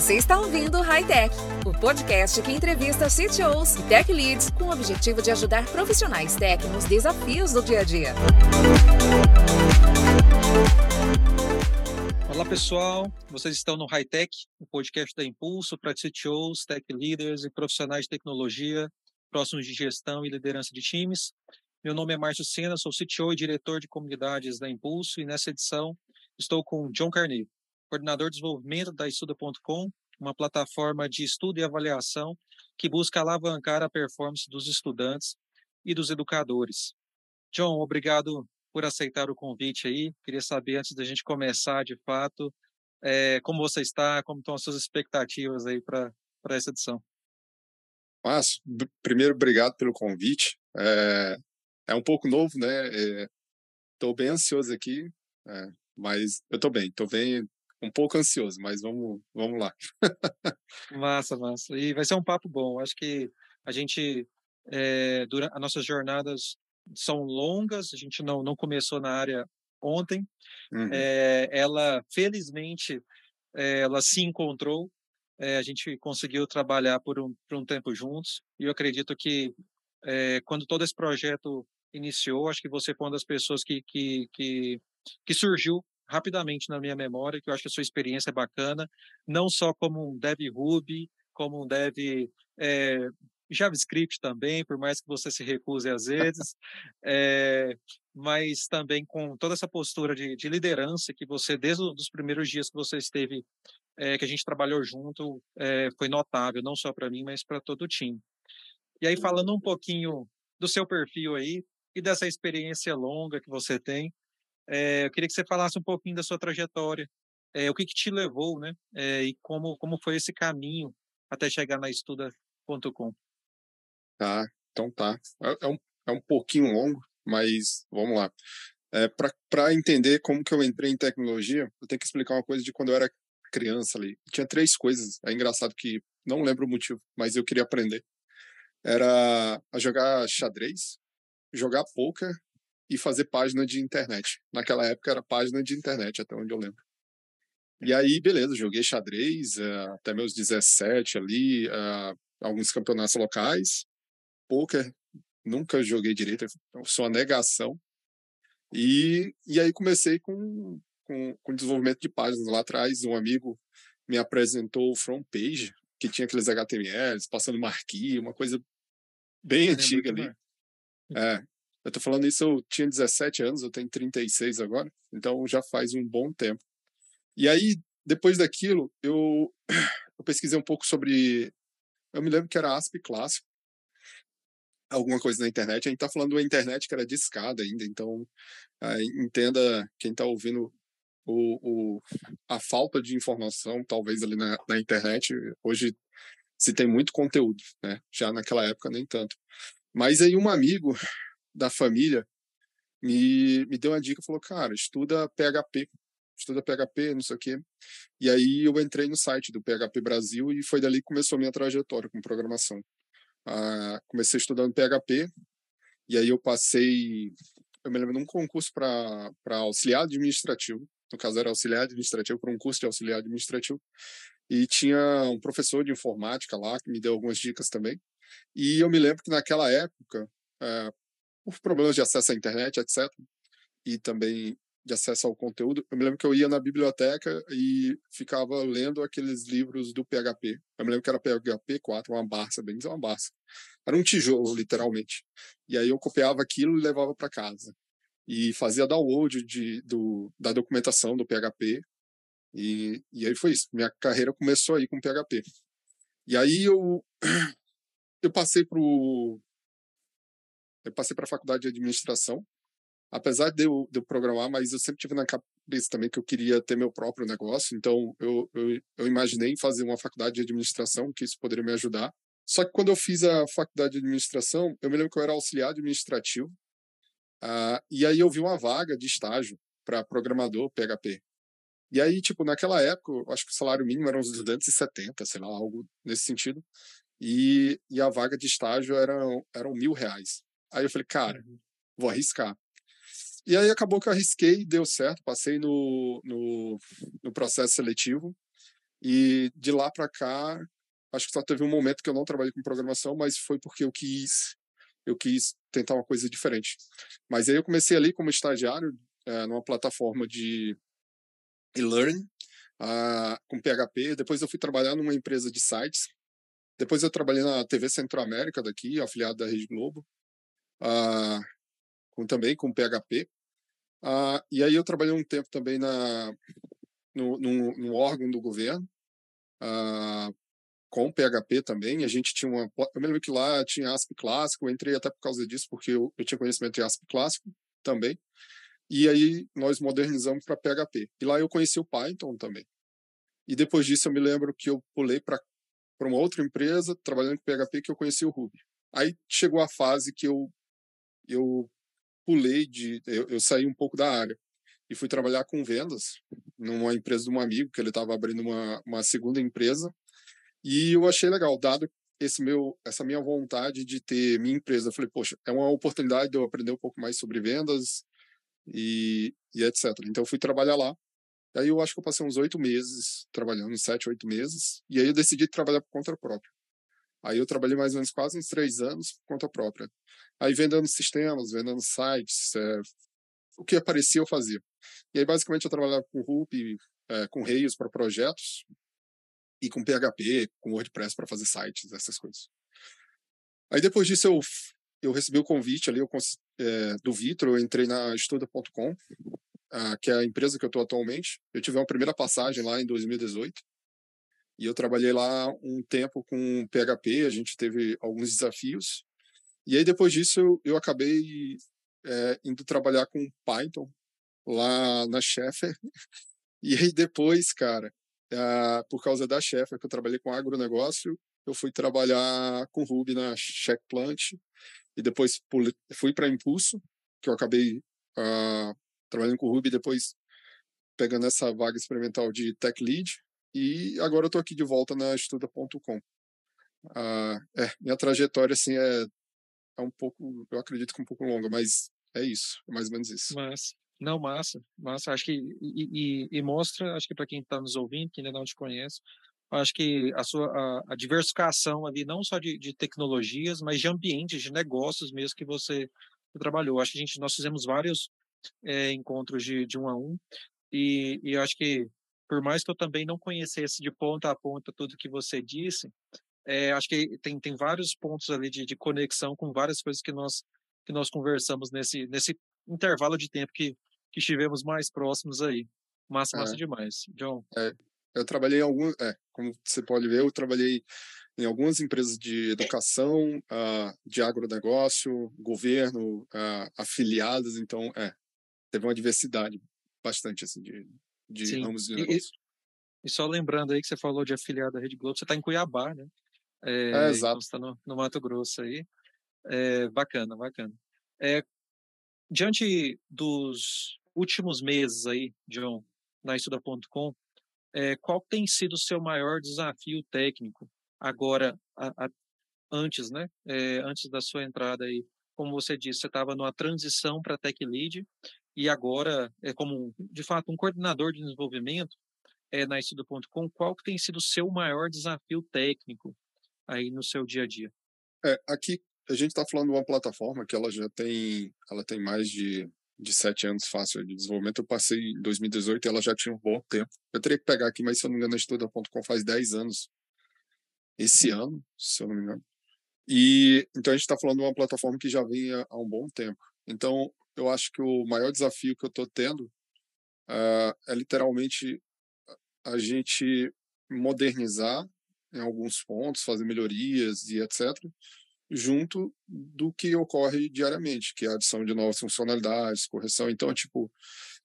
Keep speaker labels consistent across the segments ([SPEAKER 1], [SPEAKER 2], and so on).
[SPEAKER 1] Você está ouvindo o High Tech, o podcast que entrevista CTOs e Tech Leads com o objetivo de ajudar profissionais tech nos desafios do dia a dia.
[SPEAKER 2] Olá pessoal, vocês estão no High Tech, o podcast da Impulso para CTOs, Tech Leaders e profissionais de tecnologia próximos de gestão e liderança de times. Meu nome é Márcio Sena, sou CTO e diretor de comunidades da Impulso e nessa edição estou com John Carneiro coordenador de desenvolvimento da Estuda.com, uma plataforma de estudo e avaliação que busca alavancar a performance dos estudantes e dos educadores. John, obrigado por aceitar o convite aí. Queria saber, antes da gente começar de fato, é, como você está, como estão as suas expectativas aí para essa edição.
[SPEAKER 3] Márcio, primeiro, obrigado pelo convite. É, é um pouco novo, né? Estou é, bem ansioso aqui, é, mas eu estou bem, estou bem, um pouco ansioso, mas vamos, vamos lá.
[SPEAKER 2] massa, massa. E vai ser um papo bom. Acho que a gente, é, durante as nossas jornadas são longas, a gente não, não começou na área ontem. Uhum. É, ela, felizmente, é, ela se encontrou. a gente conseguiu trabalhar por um, por um tempo juntos. E eu acredito que quando todo esse projeto iniciou, acho que você foi uma das pessoas que, que, que, que surgiu rapidamente na minha memória, que eu acho que a sua experiência é bacana, não só como um dev Ruby, como um dev é, JavaScript também, por mais que você se recuse às vezes, é, mas também com toda essa postura de, de, liderança que você, desde os primeiros dias que você esteve, é, que a gente trabalhou junto, foi notável, não só para mim, mas para todo o time. E aí, falando um pouquinho do seu perfil aí e dessa experiência longa que você tem, é, eu queria que você falasse um pouquinho da sua trajetória, é, o que, que te levou, né? É, e como, como foi esse caminho até chegar na estuda.com.
[SPEAKER 3] Tá, então tá. É, é, um, é um pouquinho longo, mas vamos lá. É, Para entender como que eu entrei em tecnologia, eu tenho que explicar uma coisa de quando eu era criança ali. Tinha três coisas. É engraçado que não lembro o motivo, mas eu queria aprender. Era a jogar xadrez, jogar poker e fazer página de internet. Naquela época era página de internet, até onde eu lembro. E aí, beleza, joguei xadrez uh, até meus 17 ali, uh, alguns campeonatos locais. Poker, nunca joguei direito, sou uma negação. E, e aí comecei com, com, com desenvolvimento de páginas. Lá atrás, um amigo me apresentou o front page, que tinha aqueles HTMLs, passando marquee, uma coisa bem antiga ali. É, eu tô falando isso, eu tinha 17 anos, eu tenho 36 agora, então já faz um bom tempo. E aí, depois daquilo, eu, eu pesquisei um pouco sobre. Eu me lembro que era ASP clássico, alguma coisa na internet. A gente tá falando da internet que era de escada ainda, então entenda quem tá ouvindo o, o, a falta de informação, talvez ali na, na internet. Hoje se tem muito conteúdo, né? Já naquela época nem tanto. Mas aí um amigo da família me, me deu uma dica, falou, cara, estuda PHP, estuda PHP, não sei o quê. E aí eu entrei no site do PHP Brasil e foi dali que começou a minha trajetória com programação. Ah, comecei estudando PHP e aí eu passei, eu me lembro, num concurso para auxiliar administrativo, no caso era auxiliar administrativo, para um curso de auxiliar administrativo, e tinha um professor de informática lá que me deu algumas dicas também. E eu me lembro que naquela época, é, por problemas de acesso à internet, etc. E também de acesso ao conteúdo. Eu me lembro que eu ia na biblioteca e ficava lendo aqueles livros do PHP. Eu me lembro que era PHP 4, uma Barça, bem dizer uma Barça. Era um tijolo, literalmente. E aí eu copiava aquilo e levava para casa. E fazia download de, do, da documentação do PHP. E, e aí foi isso. Minha carreira começou aí com PHP. E aí eu, eu passei para eu passei para a faculdade de administração, apesar de eu, de eu, programar, mas eu sempre tive na cabeça também que eu queria ter meu próprio negócio, então eu, eu, eu imaginei fazer uma faculdade de administração, que isso poderia me ajudar. Só que quando eu fiz a faculdade de administração, eu me lembro que eu era auxiliar administrativo, uh, e aí eu vi uma vaga de estágio para programador PHP. E aí, tipo, naquela época, eu acho que o salário mínimo era uns 270, sei lá, algo nesse sentido. E, e a vaga de estágio eram, eram mil reais. Aí eu falei, cara, uhum. vou arriscar. E aí acabou que eu arrisquei, deu certo, passei no, no, no processo seletivo. E de lá para cá, acho que só teve um momento que eu não trabalhei com programação, mas foi porque eu quis eu quis tentar uma coisa diferente. Mas aí eu comecei ali como estagiário é, numa plataforma de e-learning uh, com PHP. Depois eu fui trabalhar numa empresa de sites. Depois eu trabalhei na TV Centro-América daqui, afiliado da Rede Globo, uh, com, também com PHP. Uh, e aí eu trabalhei um tempo também na, no, no, no órgão do governo, uh, com PHP também. A gente tinha uma. Eu me lembro que lá tinha ASP clássico, eu entrei até por causa disso, porque eu, eu tinha conhecimento de ASP clássico também. E aí nós modernizamos para PHP. E lá eu conheci o Python também. E depois disso eu me lembro que eu pulei para uma outra empresa, trabalhando com PHP, que eu conheci o Ruby. Aí chegou a fase que eu, eu pulei de. Eu, eu saí um pouco da área e fui trabalhar com vendas numa empresa de um amigo, que ele estava abrindo uma, uma segunda empresa. E eu achei legal, dado esse meu, essa minha vontade de ter minha empresa. Eu falei, poxa, é uma oportunidade de eu aprender um pouco mais sobre vendas e, e etc. Então, eu fui trabalhar lá. Aí eu acho que eu passei uns oito meses trabalhando, sete, oito meses. E aí eu decidi trabalhar por conta própria. Aí eu trabalhei mais ou menos quase uns três anos por conta própria. Aí vendendo sistemas, vendendo sites, é, o que aparecia eu fazia. E aí basicamente eu trabalhava com Ruby, é, com Rails para projetos e com PHP, com WordPress para fazer sites, essas coisas. Aí depois disso eu eu recebi o convite ali eu, é, do Vitor, eu entrei na Estuda.com, ah, que é a empresa que eu estou atualmente. Eu tive uma primeira passagem lá em 2018 e eu trabalhei lá um tempo com PHP, a gente teve alguns desafios. E aí depois disso eu, eu acabei é, indo trabalhar com Python lá na Sheffer. E aí depois, cara, uh, por causa da Sheffer, que eu trabalhei com agronegócio, eu fui trabalhar com Ruby na Checkplant e depois fui para Impulso, que eu acabei uh, trabalhando com Ruby, depois pegando essa vaga experimental de Tech Lead e agora eu estou aqui de volta na Estuda.com. Uh, é, minha trajetória assim é, é um pouco, eu acredito que um pouco longa, mas é isso, é mais ou menos isso.
[SPEAKER 2] Mas não, massa, massa. Acho que e, e, e mostra, acho que para quem está nos ouvindo, que ainda não te conhece, acho que a sua a, a diversificação ali não só de, de, tecnologias, mas de ambientes, de negócios mesmo que você trabalhou. Acho que a gente nós fizemos vários é, encontros de, de um a um e, e acho que por mais que eu também não conhecesse de ponta a ponta tudo que você disse, é, acho que tem, tem vários pontos ali de, de conexão com várias coisas que nós que nós conversamos nesse nesse intervalo de tempo que que estivemos mais próximos aí. Massa, massa é. demais. John.
[SPEAKER 3] É, eu trabalhei em algum, é, como você pode ver, eu trabalhei em algumas empresas de educação, uh, de agronegócio, governo, uh, afiliadas, então, é, teve uma diversidade bastante, assim, de, de ramos de negócio.
[SPEAKER 2] E, e, só lembrando aí que você falou de afiliado da Rede Globo, você está em Cuiabá, né?
[SPEAKER 3] É, é então exato.
[SPEAKER 2] Então você está no, no, Mato Grosso aí. É, bacana, bacana. É, diante dos últimos meses aí, John, na Estuda.com, é, qual tem sido o seu maior desafio técnico agora, a, a, antes, né? É, antes da sua entrada aí, como você disse, você estava numa transição para Tech Lead e agora é como de fato um coordenador de desenvolvimento é, na Estudo.com. Qual que tem sido o seu maior desafio técnico aí no seu dia a dia?
[SPEAKER 3] É, aqui a gente está falando de uma plataforma que ela já tem, ela tem mais de, de sete anos fácil de desenvolvimento. Eu passei em 2018 e ela já tinha um bom tempo. Eu teria que pegar aqui, mas se eu não me engano, a Estuda.com faz 10 anos esse ano, se eu não me engano. E então a gente está falando de uma plataforma que já vem há, há, um bom tempo. Então eu acho que o maior desafio que eu estou tendo uh, é literalmente a gente modernizar em alguns pontos, fazer melhorias e etc junto do que ocorre diariamente, que é a adição de novas funcionalidades, correção. Então, tipo,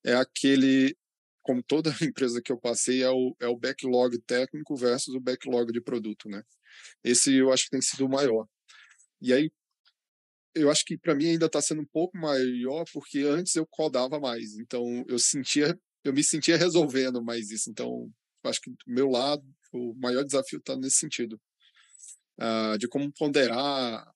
[SPEAKER 3] é aquele, como toda empresa que eu passei, é o, é o backlog técnico versus o backlog de produto, né? Esse eu acho que tem sido o maior. E aí, eu acho que para mim ainda está sendo um pouco maior, porque antes eu codava mais, então eu sentia, eu me sentia resolvendo mais isso. Então, acho que do meu lado, o maior desafio está nesse sentido uh, de como ponderar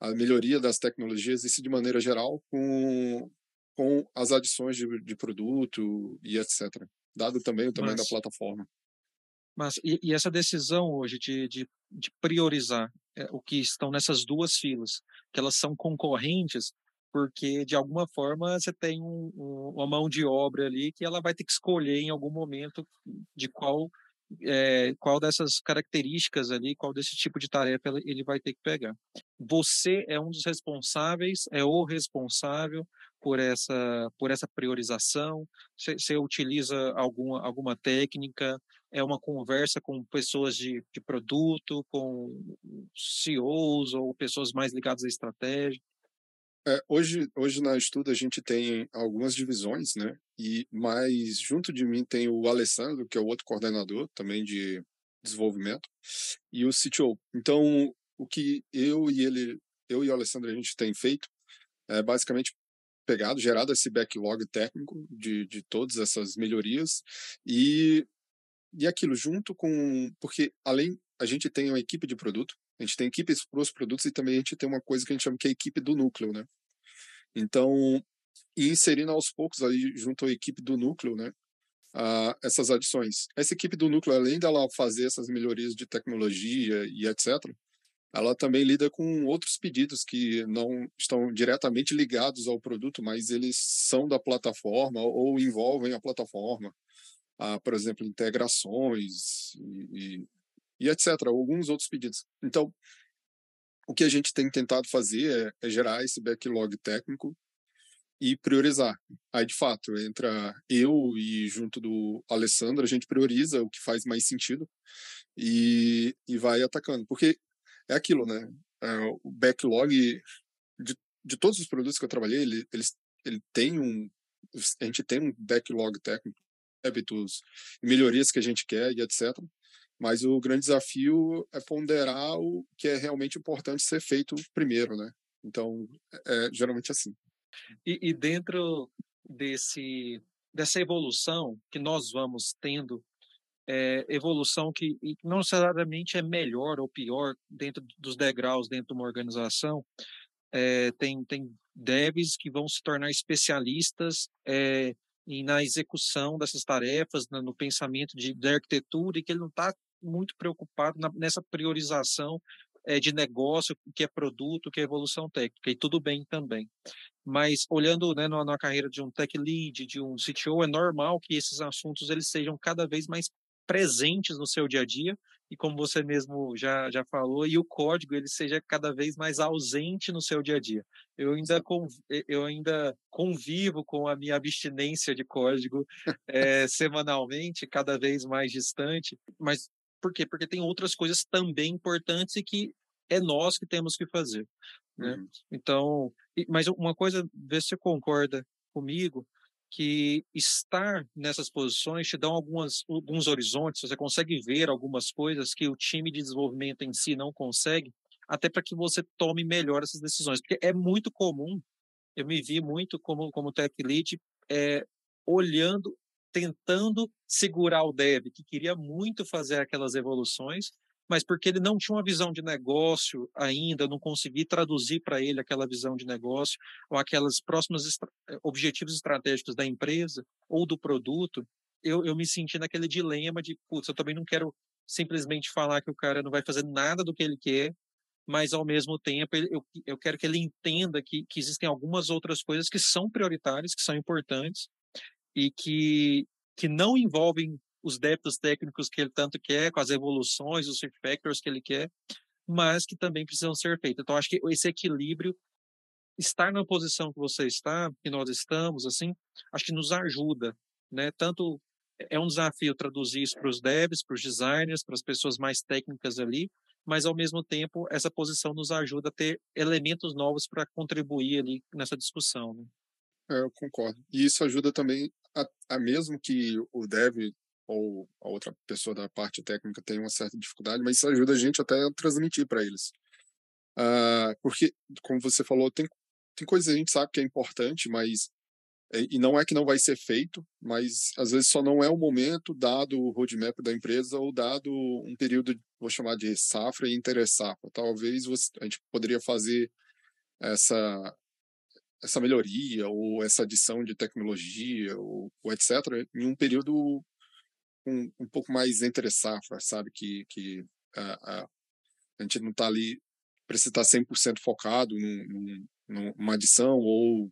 [SPEAKER 3] a melhoria das tecnologias, isso de maneira geral, com, com as adições de, de produto e etc. Dado também o tamanho Mas, da plataforma.
[SPEAKER 2] Mas, e, e essa decisão hoje de, de, de priorizar é, o que estão nessas duas filas, que elas são concorrentes, porque de alguma forma você tem um, um, uma mão de obra ali que ela vai ter que escolher em algum momento de qual é, qual dessas características ali, qual desse tipo de tarefa ele vai ter que pegar. Você é um dos responsáveis, é o responsável por essa por essa priorização. Você, utiliza alguma alguma técnica? É uma conversa com pessoas de, de produto, com CEOs ou pessoas mais ligadas à estratégia?
[SPEAKER 3] É, hoje, hoje na Estudo a gente tem algumas divisões, né? E mas junto de mim tem o Alessandro, que é o outro coordenador também de desenvolvimento, e o CTO. Então, o que eu e ele, eu e o Alessandro a gente tem feito é basicamente pegado, gerado esse backlog técnico de, de todas essas melhorias e e aquilo junto com porque além a gente tem uma equipe de produto a gente tem equipes para os produtos e também a gente tem uma coisa que a gente chama que é a equipe do núcleo, né? Então, inserindo aos poucos aí junto à equipe do núcleo, né? Uh, essas adições. Essa equipe do núcleo, além dela fazer essas melhorias de tecnologia e etc., ela também lida com outros pedidos que não estão diretamente ligados ao produto, mas eles são da plataforma ou envolvem a plataforma. Uh, por exemplo, integrações e, e e etc. Alguns outros pedidos. Então, o que a gente tem tentado fazer é, é gerar esse backlog técnico e priorizar. Aí, de fato, entra eu e junto do Alessandro, a gente prioriza o que faz mais sentido e, e vai atacando. Porque é aquilo, né? É, o backlog de, de todos os produtos que eu trabalhei, ele, ele, ele tem um... A gente tem um backlog técnico, hábitos, melhorias que a gente quer e etc. Mas o grande desafio é ponderar o que é realmente importante ser feito primeiro, né? Então, é, é geralmente assim.
[SPEAKER 2] E, e dentro desse dessa evolução que nós vamos tendo, é, evolução que não necessariamente é melhor ou pior dentro dos degraus dentro de uma organização, é, tem, tem devs que vão se tornar especialistas é, e na execução dessas tarefas, no pensamento de, de arquitetura, e que ele não está muito preocupado na, nessa priorização é, de negócio, que é produto, que é evolução técnica, e tudo bem também. Mas olhando né, na, na, carreira de um tech lead, de um CTO, é normal que esses assuntos eles sejam cada vez mais presentes no seu dia a dia e como você mesmo já, já falou, e o código ele seja cada vez mais ausente no seu dia a dia. Eu ainda, eu ainda convivo com a minha abstinência de código é, semanalmente, cada vez mais distante, mas por quê? Porque tem outras coisas também importantes e que é nós que temos que fazer. Né? Uhum. Então, mas uma coisa, vê se você concorda comigo, que estar nessas posições te dão algumas, alguns horizontes, você consegue ver algumas coisas que o time de desenvolvimento em si não consegue, até para que você tome melhor essas decisões. Porque é muito comum, eu me vi muito como, como tech lead, é, olhando tentando segurar o dev, que queria muito fazer aquelas evoluções, mas porque ele não tinha uma visão de negócio ainda, não consegui traduzir para ele aquela visão de negócio ou aquelas próximas estra eh, objetivos estratégicos da empresa ou do produto, eu, eu me senti naquele dilema de, putz, eu também não quero simplesmente falar que o cara não vai fazer nada do que ele quer, mas ao mesmo tempo eu, eu quero que ele entenda que, que existem algumas outras coisas que são prioritárias, que são importantes, e que, que não envolvem os débitos técnicos que ele tanto quer, com as evoluções, os factors que ele quer, mas que também precisam ser feitos. Então, acho que esse equilíbrio, estar na posição que você está, que nós estamos, assim, acho que nos ajuda, né? Tanto é um desafio traduzir isso para os devs, para os designers, para as pessoas mais técnicas ali, mas ao mesmo tempo essa posição nos ajuda a ter elementos novos para contribuir ali nessa discussão. Né?
[SPEAKER 3] É, eu concordo. E isso ajuda também a, a, mesmo que o dev ou a outra pessoa da parte técnica tenha uma certa dificuldade, mas isso ajuda a gente até a transmitir para eles. Uh, porque, como você falou, tem, tem coisas que a gente sabe que é importante, mas e não é que não vai ser feito, mas às vezes só não é o momento, dado o roadmap da empresa ou dado um período, vou chamar de safra e interessafra. Talvez você, a gente poderia fazer essa essa melhoria ou essa adição de tecnologia ou, ou etc. em um período com um pouco mais entre safra, sabe? Que, que a, a, a gente não está ali, precisa estar 100% focado num, num, numa adição, ou,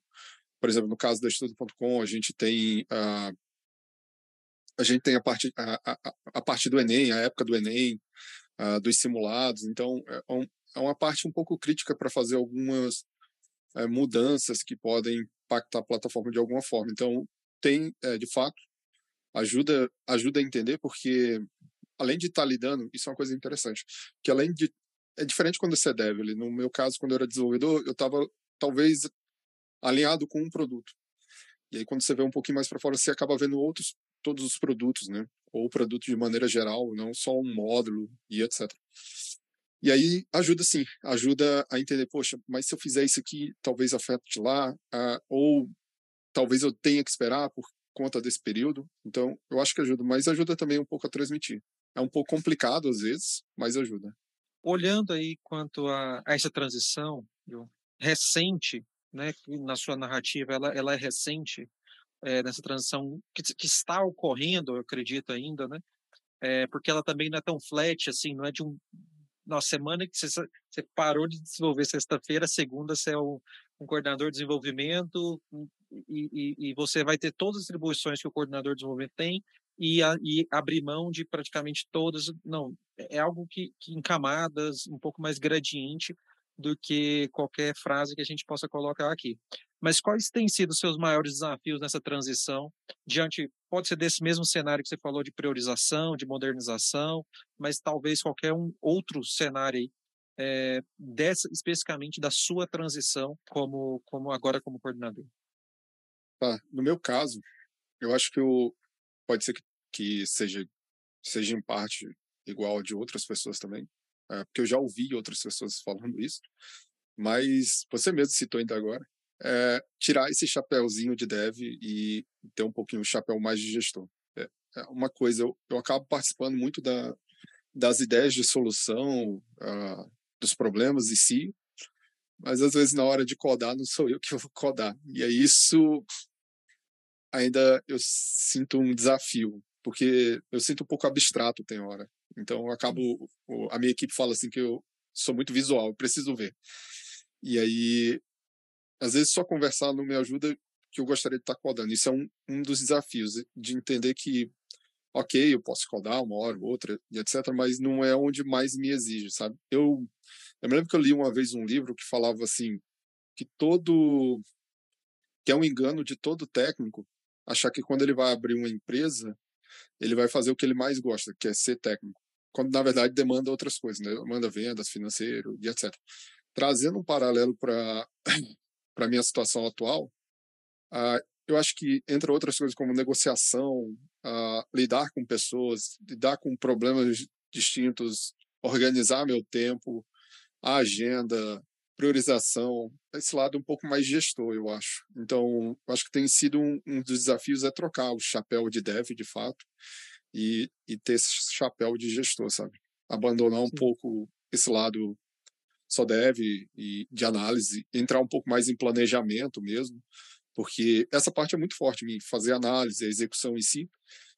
[SPEAKER 3] por exemplo, no caso da Estudo.com, a gente tem a, a gente tem a parte, a, a, a parte do Enem, a época do Enem, dos simulados, então é, um, é uma parte um pouco crítica para fazer algumas é, mudanças que podem impactar a plataforma de alguma forma. Então, tem, é, de fato, ajuda ajuda a entender, porque além de estar tá lidando, isso é uma coisa interessante, que além de é diferente quando você é dev. No meu caso, quando eu era desenvolvedor, eu estava talvez alinhado com um produto. E aí quando você vê um pouquinho mais para fora, você acaba vendo outros todos os produtos, né? Ou o produto de maneira geral, não só um módulo e etc. E aí ajuda sim, ajuda a entender, poxa, mas se eu fizer isso aqui, talvez afete lá, uh, ou talvez eu tenha que esperar por conta desse período. Então, eu acho que ajuda, mas ajuda também um pouco a transmitir. É um pouco complicado às vezes, mas ajuda.
[SPEAKER 2] Olhando aí quanto a, a essa transição recente, né, na sua narrativa, ela, ela é recente, é, nessa transição que, que, está ocorrendo, eu acredito ainda, né? É, porque ela também não é tão flat, assim, não é de um, na semana que você, você parou de desenvolver sexta-feira, segunda você é um, um coordenador de desenvolvimento e, e, você vai ter todas as atribuições que o coordenador de desenvolvimento tem e, a, e abrir mão de praticamente todas. Não, é, é algo que, que em camadas, um pouco mais gradiente do que qualquer frase que a gente possa colocar aqui. Mas quais têm sido os seus maiores desafios nessa transição diante, pode ser desse mesmo cenário que você falou de priorização, de modernização, mas talvez qualquer um outro cenário aí, é, dessa, especificamente da sua transição como, como agora como coordenador?
[SPEAKER 3] No meu caso, eu acho que eu, pode ser que, que seja, seja em parte igual de outras pessoas também, é, porque eu já ouvi outras pessoas falando isso, mas você mesmo citou ainda agora, é, tirar esse chapéuzinho de dev e ter um pouquinho o chapéu mais de gestor. É, é uma coisa, eu, eu acabo participando muito da, das ideias de solução uh, dos problemas em si, mas às vezes na hora de codar não sou eu que vou codar. E aí isso ainda eu sinto um desafio, porque eu sinto um pouco abstrato tem hora. Então eu acabo, a minha equipe fala assim que eu sou muito visual, eu preciso ver. E aí às vezes só conversar não me ajuda que eu gostaria de estar codando. Isso é um, um dos desafios, de entender que, ok, eu posso codar uma hora, outra, e etc., mas não é onde mais me exige, sabe? Eu, eu me lembro que eu li uma vez um livro que falava assim, que todo, que é um engano de todo técnico, achar que quando ele vai abrir uma empresa, ele vai fazer o que ele mais gosta, que é ser técnico. Quando, na verdade, demanda outras coisas, né? Demanda vendas, financeiro e etc. Trazendo um paralelo para para minha situação atual, uh, eu acho que, entre outras coisas como negociação, uh, lidar com pessoas, lidar com problemas distintos, organizar meu tempo, a agenda, priorização, esse lado um pouco mais gestor, eu acho. Então, acho que tem sido um, um dos desafios é trocar o chapéu de dev, de fato, e, e ter esse chapéu de gestor, sabe? Abandonar um Sim. pouco esse lado só deve e de análise entrar um pouco mais em planejamento mesmo, porque essa parte é muito forte fazer análise, a execução em si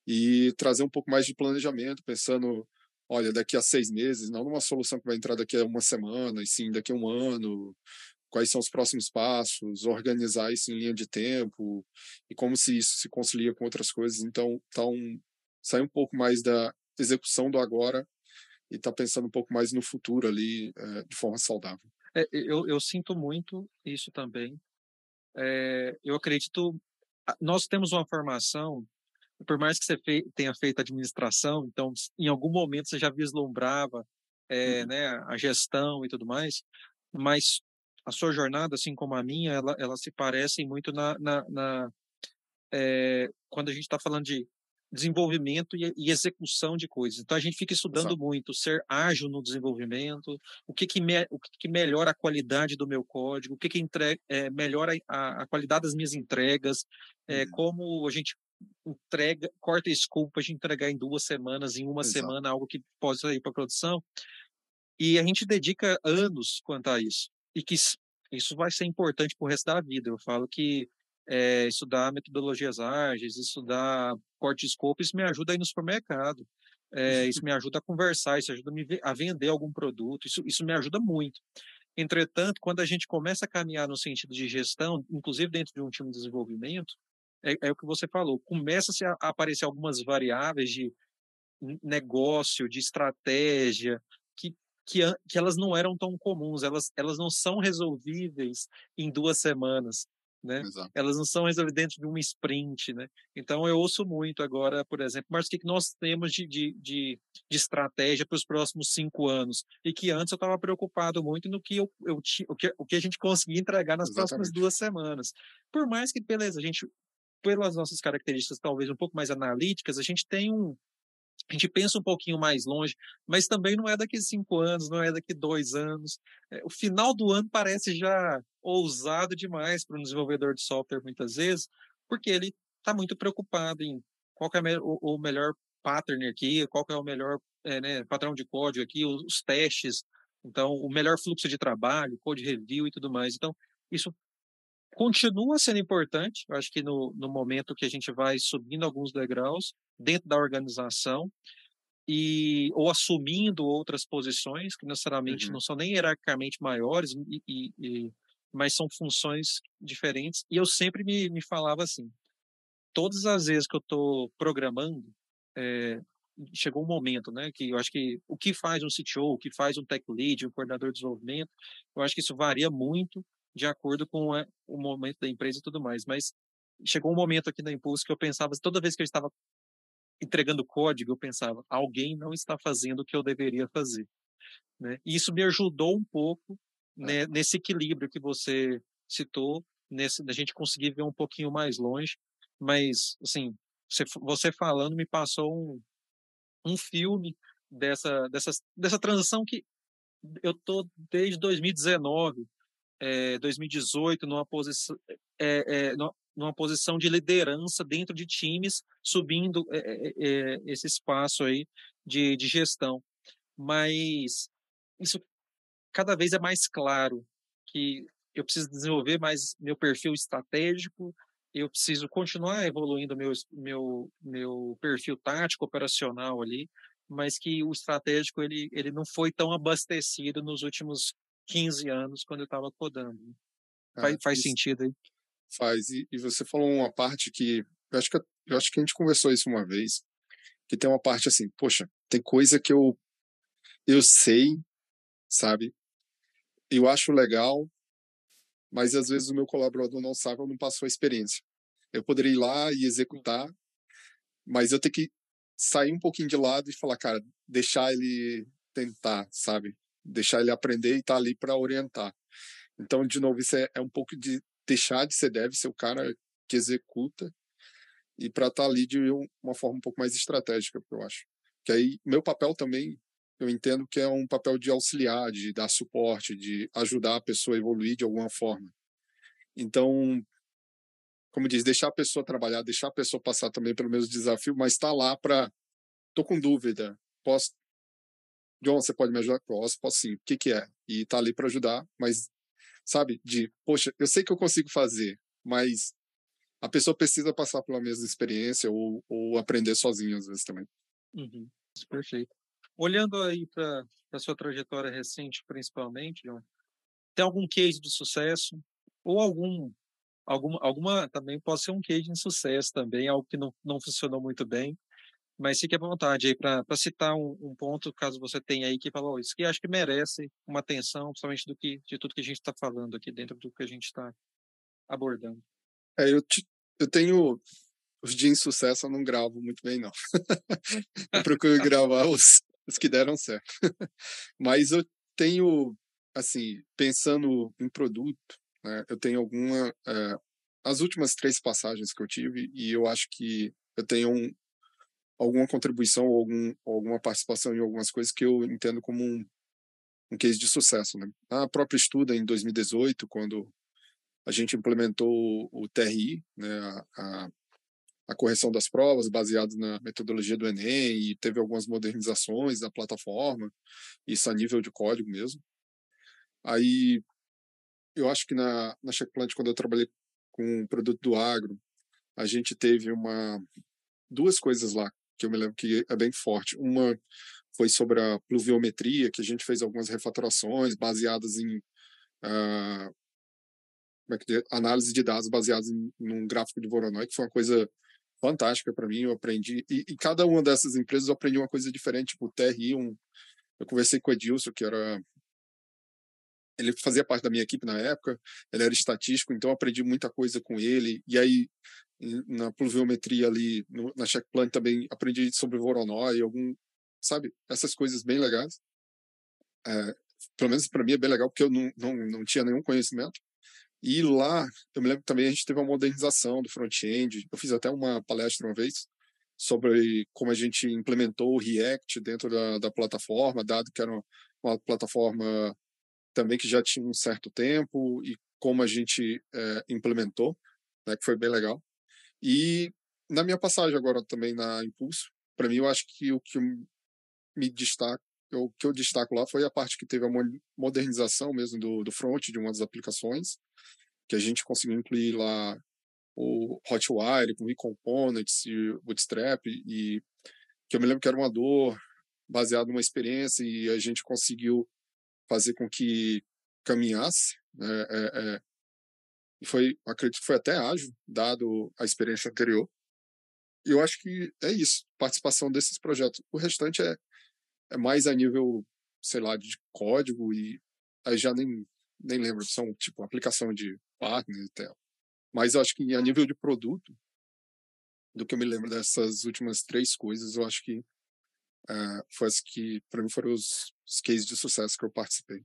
[SPEAKER 3] e trazer um pouco mais de planejamento, pensando, olha, daqui a seis meses, não numa solução que vai entrar daqui a uma semana, e sim daqui a um ano, quais são os próximos passos, organizar isso em linha de tempo e como se isso se concilia com outras coisas. Então, tá um, sai um pouco mais da execução do agora e está pensando um pouco mais no futuro ali é, de forma saudável.
[SPEAKER 2] É, eu, eu, sinto muito isso também. É, eu acredito, nós temos uma formação, por mais que você tenha feito administração, então em algum momento você já vislumbrava uhum. né, a gestão e tudo mais, mas a sua jornada, assim como a minha, ela, ela se parecem muito na, na, na quando a gente está falando de desenvolvimento e, e, execução de coisas. Então a gente fica estudando Exato. muito ser ágil no desenvolvimento, o que que, me, o que, que melhora a qualidade do meu código, o que que entrega, é, melhora a, a, qualidade das minhas entregas, é, uhum. como a gente entrega, corta scope para a gente entregar em duas semanas, em uma Exato. semana algo que pode sair para produção. E a gente dedica anos quanto a isso. E que isso vai ser importante para o resto da vida. Eu falo que é, estudar metodologias ágeis, estudar corte de escopo, isso me ajuda a ir no supermercado. É, isso me ajuda a conversar, isso ajuda a vender algum produto, isso, isso me ajuda muito. Entretanto, quando a gente começa a caminhar no sentido de gestão, inclusive dentro de um time de desenvolvimento, é, é o que você falou, começa a aparecer algumas variáveis de negócio, de estratégia, que, que, que elas não eram tão comuns, elas, elas não são resolvíveis em duas semanas né? Elas não são resolvidas dentro de uma sprint, né? Então eu ouço muito agora, por exemplo, mas o que, que nós temos de, de, de, de estratégia para os próximos cinco anos? E que antes eu estava preocupado muito no que eu, eu o, que, o que a gente conseguia entregar nas Exatamente. próximas duas semanas. Por mais que, beleza, a gente, pelas nossas características talvez um pouco mais analíticas, a gente tem um, a gente pensa um pouquinho mais longe, mas também não é daqui cinco anos, não é daqui dois anos. É, o final do ano parece já ousado demais para um desenvolvedor de software, muitas vezes, porque ele está muito preocupado em qual é o, melhor pattern aqui, qual é o melhor é, né, padrão de código aqui, os testes, então o melhor fluxo de trabalho, code review e tudo mais. Então, isso continua sendo importante, eu acho que no, no momento que a gente vai subindo alguns degraus dentro da organização, e ou assumindo outras posições que necessariamente uhum. não são nem hierarquicamente maiores e, e, e, mas são funções diferentes e eu sempre me, me falava assim todas as vezes que eu estou programando é, chegou um momento né que eu acho que o que faz um CTO o que faz um tech lead um coordenador de desenvolvimento eu acho que isso varia muito de acordo com o momento da empresa e tudo mais. Mas chegou um momento aqui na Impulso que eu pensava, toda vez que eu estava entregando código, eu pensava, alguém não está fazendo o que eu deveria fazer. Né? E isso me ajudou um pouco é. né, nesse equilíbrio que você citou, nesse, da gente conseguir ver um pouquinho mais longe. Mas, assim, você, você falando me passou um, um filme dessa, dessa, dessa transição que eu tô desde 2019 é, 2018 numa posição, é, é, numa posição de liderança dentro de times, subindo esse espaço aí de, de gestão. Mas isso cada vez é mais claro que eu preciso desenvolver mais meu perfil estratégico, eu preciso continuar evoluindo meu meu meu perfil tático operacional ali, mas que o estratégico ele ele não foi tão abastecido nos últimos 15 anos quando eu estava codando. Ah, faz, faz sentido aí?
[SPEAKER 3] Faz. E, e, você falou uma parte que eu acho que eu acho que a gente conversou isso uma vez, que tem uma parte assim, poxa, tem coisa que eu eu sei, sabe? Eu acho legal, mas às vezes o meu colaborador não sabe ou não passou a experiência. Eu poderia ir lá e executar, mas eu tenho que sair um pouquinho de lado e falar, cara, deixar ele tentar, sabe? Deixar ele aprender e estar tá ali para orientar. Então, de novo, isso é, é, um pouco de deixar de ser dev, ser o cara que executa e para estar tá ali de uma forma um pouco mais estratégica, eu acho. Que aí, meu papel também, eu entendo que é um papel de auxiliar, de dar suporte, de ajudar a pessoa a evoluir de alguma forma. Então, como diz, deixar a pessoa trabalhar, deixar a pessoa passar também pelo mesmo desafio, mas estar tá lá para tô com dúvida, posso John, você pode me ajudar? Posso, posso sim. O que, que é? E tá ali para ajudar, mas, sabe, de, poxa, eu sei que eu consigo fazer, mas a pessoa precisa passar pela mesma experiência ou, ou aprender sozinha às vezes também.
[SPEAKER 2] Uhum. Perfeito. Olhando aí para a sua trajetória recente, principalmente, John, tem algum case de sucesso ou algum alguma, alguma também pode ser um case de sucesso também, algo que não, não funcionou muito bem, mas fique à vontade aí para citar um, um, ponto, caso você tenha aí que falou isso, que acho que merece uma atenção, principalmente do que, de tudo que a gente está falando aqui dentro do que a gente está abordando.
[SPEAKER 3] É, eu, te, eu tenho os de insucesso, eu não gravo muito bem, não. eu procuro gravar os, os que deram certo. Mas eu tenho, assim, pensando em produto, né, eu tenho alguma. É, as últimas três passagens que eu tive, e eu acho que eu tenho um, alguma contribuição ou algum, alguma participação em algumas coisas que eu entendo como um, um case de sucesso. Né? A própria estuda em 2018, quando a gente implementou o TRI, né, a, a, correção das provas baseado na metodologia do Enem e teve algumas modernizações da plataforma, isso a nível de código mesmo. Aí, eu acho que na, na Checkplant, quando eu trabalhei com o produto do agro, a gente teve uma duas coisas lá que eu me lembro que é bem forte. Uma foi sobre a pluviometria, que a gente fez algumas refatorações baseadas em uh, é que análise de dados baseados em num gráfico de Voronoi, que foi uma coisa fantástica para mim. Eu aprendi e, e, cada uma dessas empresas eu aprendi uma coisa diferente. Tipo, o TRI, um, eu conversei com o Edilson, que era ele fazia parte da minha equipe na época, ele era estatístico, então aprendi muita coisa com ele. E aí, na pluviometria ali, no, na checkplan também aprendi sobre Voronoi, algum, sabe, essas coisas bem legais. É, pelo menos para mim é bem legal, porque eu não, não, não tinha nenhum conhecimento. E lá, eu me lembro também a gente teve uma modernização do front-end. Eu fiz até uma palestra uma vez sobre como a gente implementou o React dentro da, da plataforma, dado que era uma, uma plataforma também que já tinha um certo tempo e como a gente é, implementou, né, que foi bem legal. E na minha passagem agora também na Impulso, para mim eu acho que o que me destaca, o que eu destaco lá foi a parte que teve a modernização mesmo do, do front de uma das aplicações, que a gente conseguiu incluir lá o Hotwire com e-components e Bootstrap e que eu me lembro que era uma dor baseado numa experiência e a gente conseguiu fazer com que caminhasse, né, é, é, e foi, acredito que foi até ágil, dado a experiência anterior. E eu acho que é isso, participação desses projetos. O restante é, é mais a nível, sei lá, de código e aí já nem, nem lembro, são tipo aplicação de partner e tal. Mas eu acho que a nível de produto, do que eu me lembro dessas últimas três coisas, eu acho que uh, foi as que, para mim, foram os, os cases de sucesso que eu participei.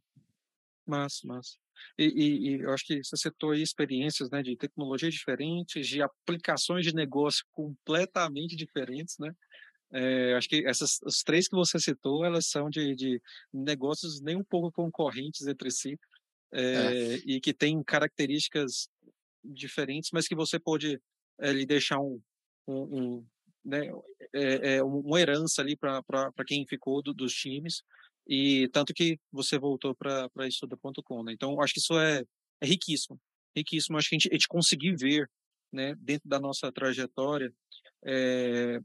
[SPEAKER 2] Massa, massa. E, e, e, eu acho que você citou aí experiências né, de tecnologias diferentes, de aplicações de negócio completamente diferentes, né? É, acho que essas as três que você citou, elas são de, de negócios nem um pouco concorrentes entre si é, é. e que têm características diferentes, mas que você pode é, lhe deixar um, um, um né, é, é, uma herança ali para quem ficou do, dos times, e tanto que você voltou para estuda.com. Né? Então, acho que isso é, é riquíssimo, riquíssimo. Acho que a gente, a gente conseguir ver, né, dentro da nossa trajetória é,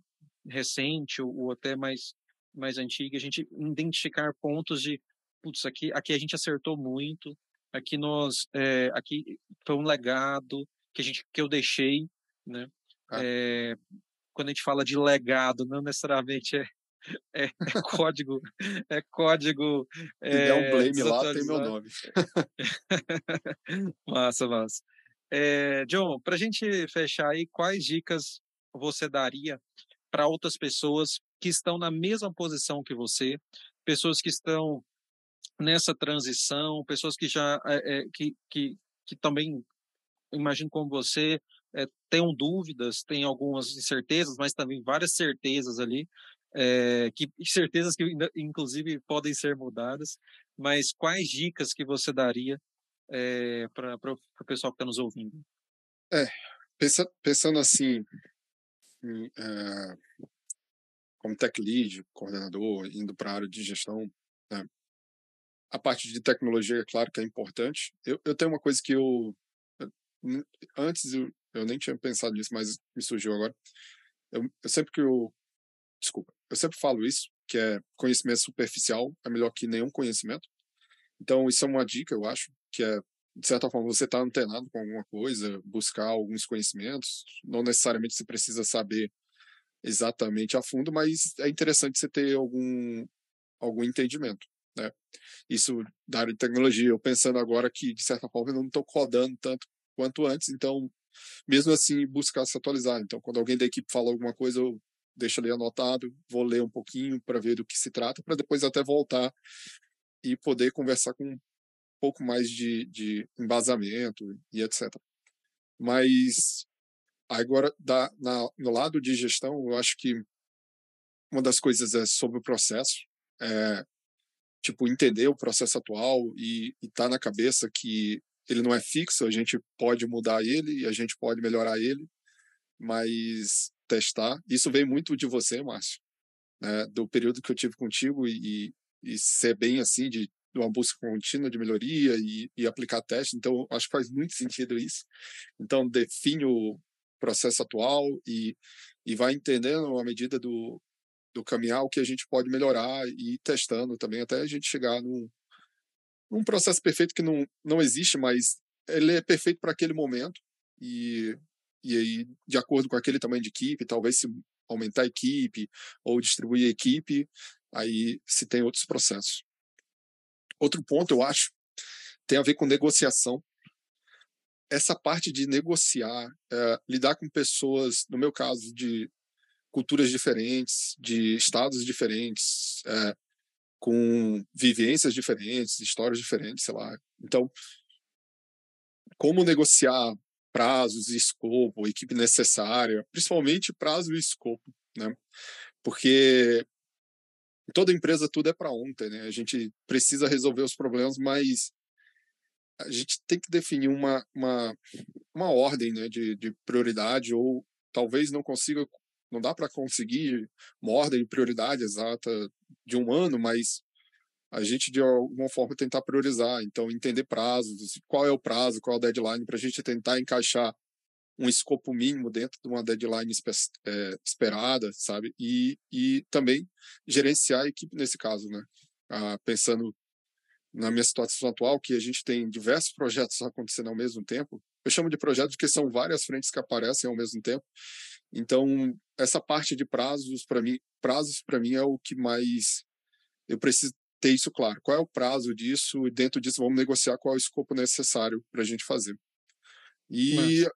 [SPEAKER 2] recente ou, ou, até mais, mais antiga, a gente identificar pontos de, putz, aqui, aqui a gente acertou muito, aqui nós, é, aqui foi um legado que a gente, que eu deixei, né? Ah. É, quando a gente fala de legado, não necessariamente é, é, é código, é código.
[SPEAKER 3] Se é, der um blame lá, tem meu nome.
[SPEAKER 2] massa, massa. É, John, para a gente fechar aí, quais dicas você daria para outras pessoas que estão na mesma posição que você, pessoas que estão nessa transição, pessoas que já é, é, que, que, que também imagino como você é, tenham dúvidas, tem algumas incertezas, mas também várias certezas ali, é, que certezas que inclusive podem ser mudadas. Mas quais dicas que você daria é, para o pessoal que está nos ouvindo?
[SPEAKER 3] É, pensa, pensando assim, em, é, como tech lead, coordenador, indo para a área de gestão, né? a parte de tecnologia, é claro que é importante. Eu, eu tenho uma coisa que eu antes eu, eu nem tinha pensado nisso, mas me surgiu agora. Eu, eu sempre que eu. Desculpa. Eu sempre falo isso, que é conhecimento superficial é melhor que nenhum conhecimento. Então, isso é uma dica, eu acho, que é, de certa forma, você está antenado com alguma coisa, buscar alguns conhecimentos. Não necessariamente você precisa saber exatamente a fundo, mas é interessante você ter algum, algum entendimento. Né? Isso da área de tecnologia, eu pensando agora que, de certa forma, eu não estou codando tanto quanto antes, então mesmo assim buscar se atualizar. Então, quando alguém da equipe fala alguma coisa, eu deixo ali anotado, vou ler um pouquinho para ver do que se trata, para depois até voltar e poder conversar com um pouco mais de, de embasamento e etc. Mas agora, da, na, no lado de gestão, eu acho que uma das coisas é sobre o processo, é, tipo, entender o processo atual e estar tá na cabeça que ele não é fixo, a gente pode mudar ele e a gente pode melhorar ele, mas testar. Isso vem muito de você, Márcio, né? do período que eu tive contigo e, e ser bem assim, de de uma busca contínua de melhoria e, e aplicar testes. Então, acho que faz muito sentido isso. Então, define o processo atual e, e vai entendendo à medida do, do caminhar o que a gente pode melhorar e ir testando também até a gente chegar num, num processo perfeito que não, não existe, mas ele é perfeito para aquele momento e, e aí, de acordo com aquele tamanho de equipe, talvez se aumentar a equipe ou distribuir a equipe, aí se tem outros processos. Outro ponto, eu acho, tem a ver com negociação. Essa parte de negociar, é, lidar com pessoas, no meu caso, de culturas diferentes, de estados diferentes, é, com vivências diferentes, histórias diferentes, sei lá. Então, como negociar prazos e escopo, equipe necessária, principalmente prazo e escopo, né? Porque toda empresa tudo é para ontem, né? A gente precisa resolver os problemas, mas a gente tem que definir uma, uma, uma ordem né, de, de prioridade, ou talvez não consiga, não dá para conseguir uma ordem de prioridade exata de um ano, mas a gente de alguma forma tentar priorizar, então entender prazos, qual é o prazo, qual é o deadline, para a gente tentar encaixar um escopo mínimo dentro de uma deadline é, esperada, sabe? E, e também gerenciar a equipe nesse caso, né? Ah, pensando na minha situação atual, que a gente tem diversos projetos acontecendo ao mesmo tempo. Eu chamo de projetos porque são várias frentes que aparecem ao mesmo tempo. Então, essa parte de prazos para mim, prazos para mim é o que mais eu preciso ter isso claro. Qual é o prazo disso e dentro disso vamos negociar qual é o escopo necessário para a gente fazer. E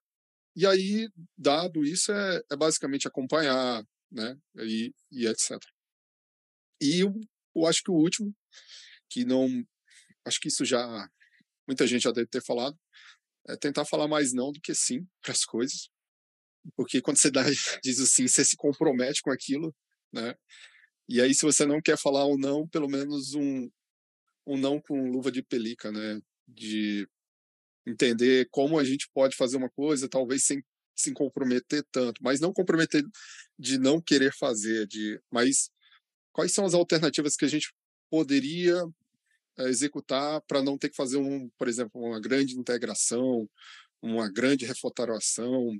[SPEAKER 3] e aí, dado isso, é, é basicamente acompanhar, né? E, e etc. E eu, eu acho que o último, que não. Acho que isso já. Muita gente já deve ter falado, é tentar falar mais não do que sim para as coisas. Porque quando você dá, diz assim, você se compromete com aquilo, né? E aí, se você não quer falar um não, pelo menos um, um não com luva de pelica, né? De entender como a gente pode fazer uma coisa, talvez sem se comprometer tanto, mas não comprometer de não querer fazer, de, mas quais são as alternativas que a gente poderia é, executar para não ter que fazer um, por exemplo, uma grande integração, uma grande refotaração,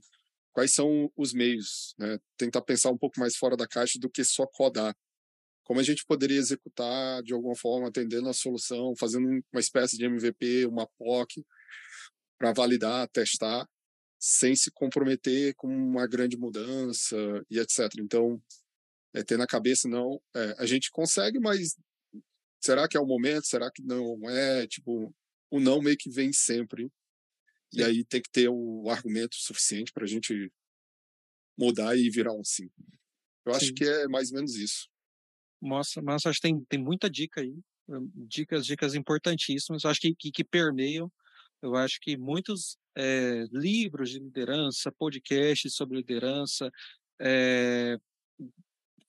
[SPEAKER 3] quais são os meios, né? Tentar pensar um pouco mais fora da caixa do que só codar. Como a gente poderia executar de alguma forma, atendendo a solução, fazendo uma espécie de MVP, uma POC, para validar, testar, sem se comprometer com uma grande mudança e etc. Então, é ter na cabeça, não, é, a gente consegue, mas será que é o momento? Será que não é? Tipo, o não meio que vem sempre. E aí tem que ter o argumento suficiente para a gente mudar e virar um sim. Eu sim. acho que é mais ou menos isso.
[SPEAKER 2] Nossa, mas acho que tem, tem muita dica aí. Dicas, dicas importantíssimas. Acho que, que, que permeiam eu acho que muitos é, livros de liderança, podcasts sobre liderança, é,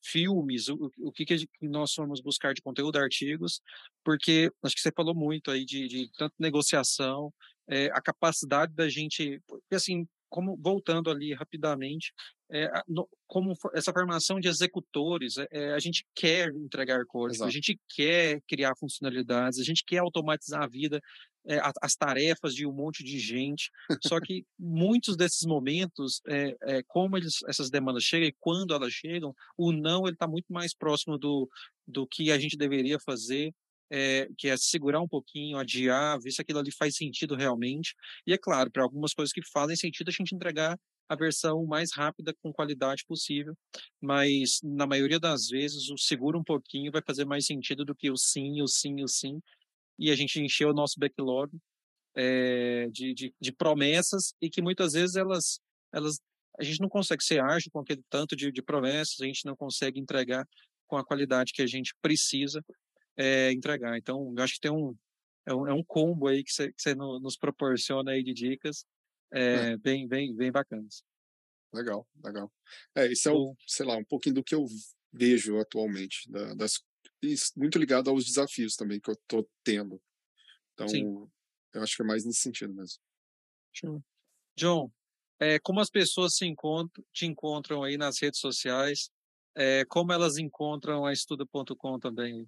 [SPEAKER 2] filmes, o, o que, que nós vamos buscar de conteúdo, artigos, porque acho que você falou muito aí de, de tanto negociação, é, a capacidade da gente, assim, como voltando ali rapidamente, é, no, como essa formação de executores, é, a gente quer entregar código, a gente quer criar funcionalidades, a gente quer automatizar a vida, é, as tarefas de um monte de gente. Só que muitos desses momentos, como eles, essas demandas chegam e quando elas chegam, o não ele está muito mais próximo do, do que a gente deveria fazer. É, que é segurar um pouquinho, adiar, ver se aquilo ali faz sentido realmente. E é claro, para algumas coisas que fazem sentido, a gente entregar a versão mais rápida com qualidade possível, mas na maioria das vezes o segura um pouquinho vai fazer mais sentido do que o sim, o sim, o sim, e a gente encheu o nosso backlog é, de, de, de, promessas e que muitas vezes elas, elas a gente não consegue ser ágil com aquele tanto de, de promessas, a gente não consegue entregar com a qualidade que a gente precisa é, entregar. Então, eu acho que tem um, é um, é um combo aí que você, nos proporciona aí de dicas é, bem, bem, bem bacanas.
[SPEAKER 3] Legal, legal. É, isso é, o, sei lá, um pouquinho do que eu vejo atualmente, da, das muito ligado aos desafios também que eu tô tendo. Então, Sim. eu acho que é mais nesse sentido mesmo.
[SPEAKER 2] Show. John, é, como as pessoas se encontram, te encontram aí nas redes sociais? É, como elas encontram a estuda.com também?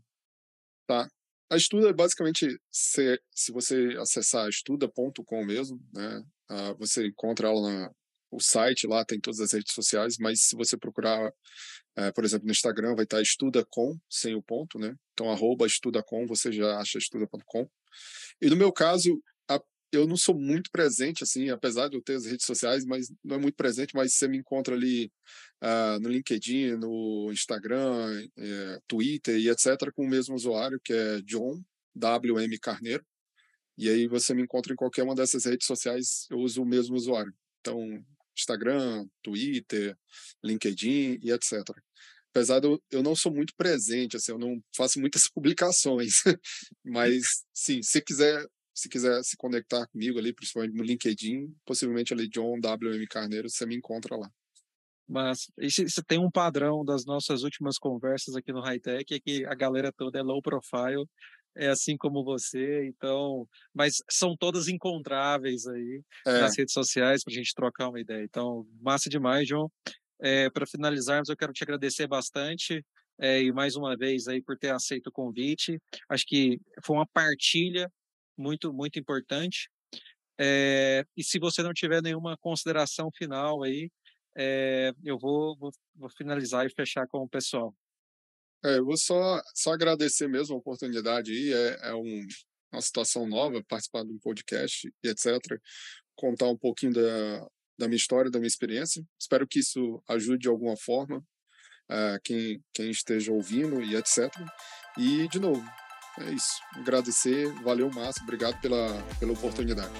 [SPEAKER 3] Tá. a Estuda é basicamente, se, se você acessar estuda.com mesmo, né, uh, você encontra ela na, o site lá, tem todas as redes sociais, mas se você procurar, uh, por exemplo, no Instagram, vai estar estudacom, sem o ponto, né? Então, arroba estudacom, você já acha estuda.com. E no meu caso, eu não sou muito presente, assim, apesar de eu ter as redes sociais, mas não é muito presente, mas você me encontra ali uh, no LinkedIn, no Instagram, eh, Twitter e etc., com o mesmo usuário, que é John WM Carneiro. E aí você me encontra em qualquer uma dessas redes sociais, eu uso o mesmo usuário. Então, Instagram, Twitter, LinkedIn e etc. Apesar de eu, eu não sou muito presente, assim, eu não faço muitas publicações, mas sim, se quiser se quiser se conectar comigo ali, principalmente no LinkedIn, possivelmente ali John WM Carneiro, você me encontra lá.
[SPEAKER 2] Mas isso, tem um padrão das nossas últimas conversas aqui no Hightech, é que a galera toda é low profile, é assim como você, então, mas são todas encontráveis aí é. nas redes sociais para a gente trocar uma ideia. Então, massa demais, João. É, para finalizarmos, eu quero te agradecer bastante é, e mais uma vez aí por ter aceito o convite. Acho que foi uma partilha muito, muito importante. É, e se você não tiver nenhuma consideração final aí, é, eu vou, vou, vou, finalizar e fechar com o pessoal.
[SPEAKER 3] É, eu vou só, só agradecer mesmo a oportunidade aí, é, é um, uma situação nova, participar de um podcast e etc., contar um pouquinho da, da minha história, da minha experiência. Espero que isso ajude de alguma forma uh, quem, quem esteja ouvindo e etc. E, de novo, é isso. Agradecer, valeu, Márcio, obrigado pela, pela oportunidade.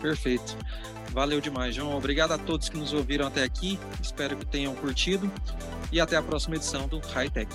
[SPEAKER 2] Perfeito. Valeu demais, João. Obrigado a todos que nos ouviram até aqui. Espero que tenham curtido. E até a próxima edição do High Tech.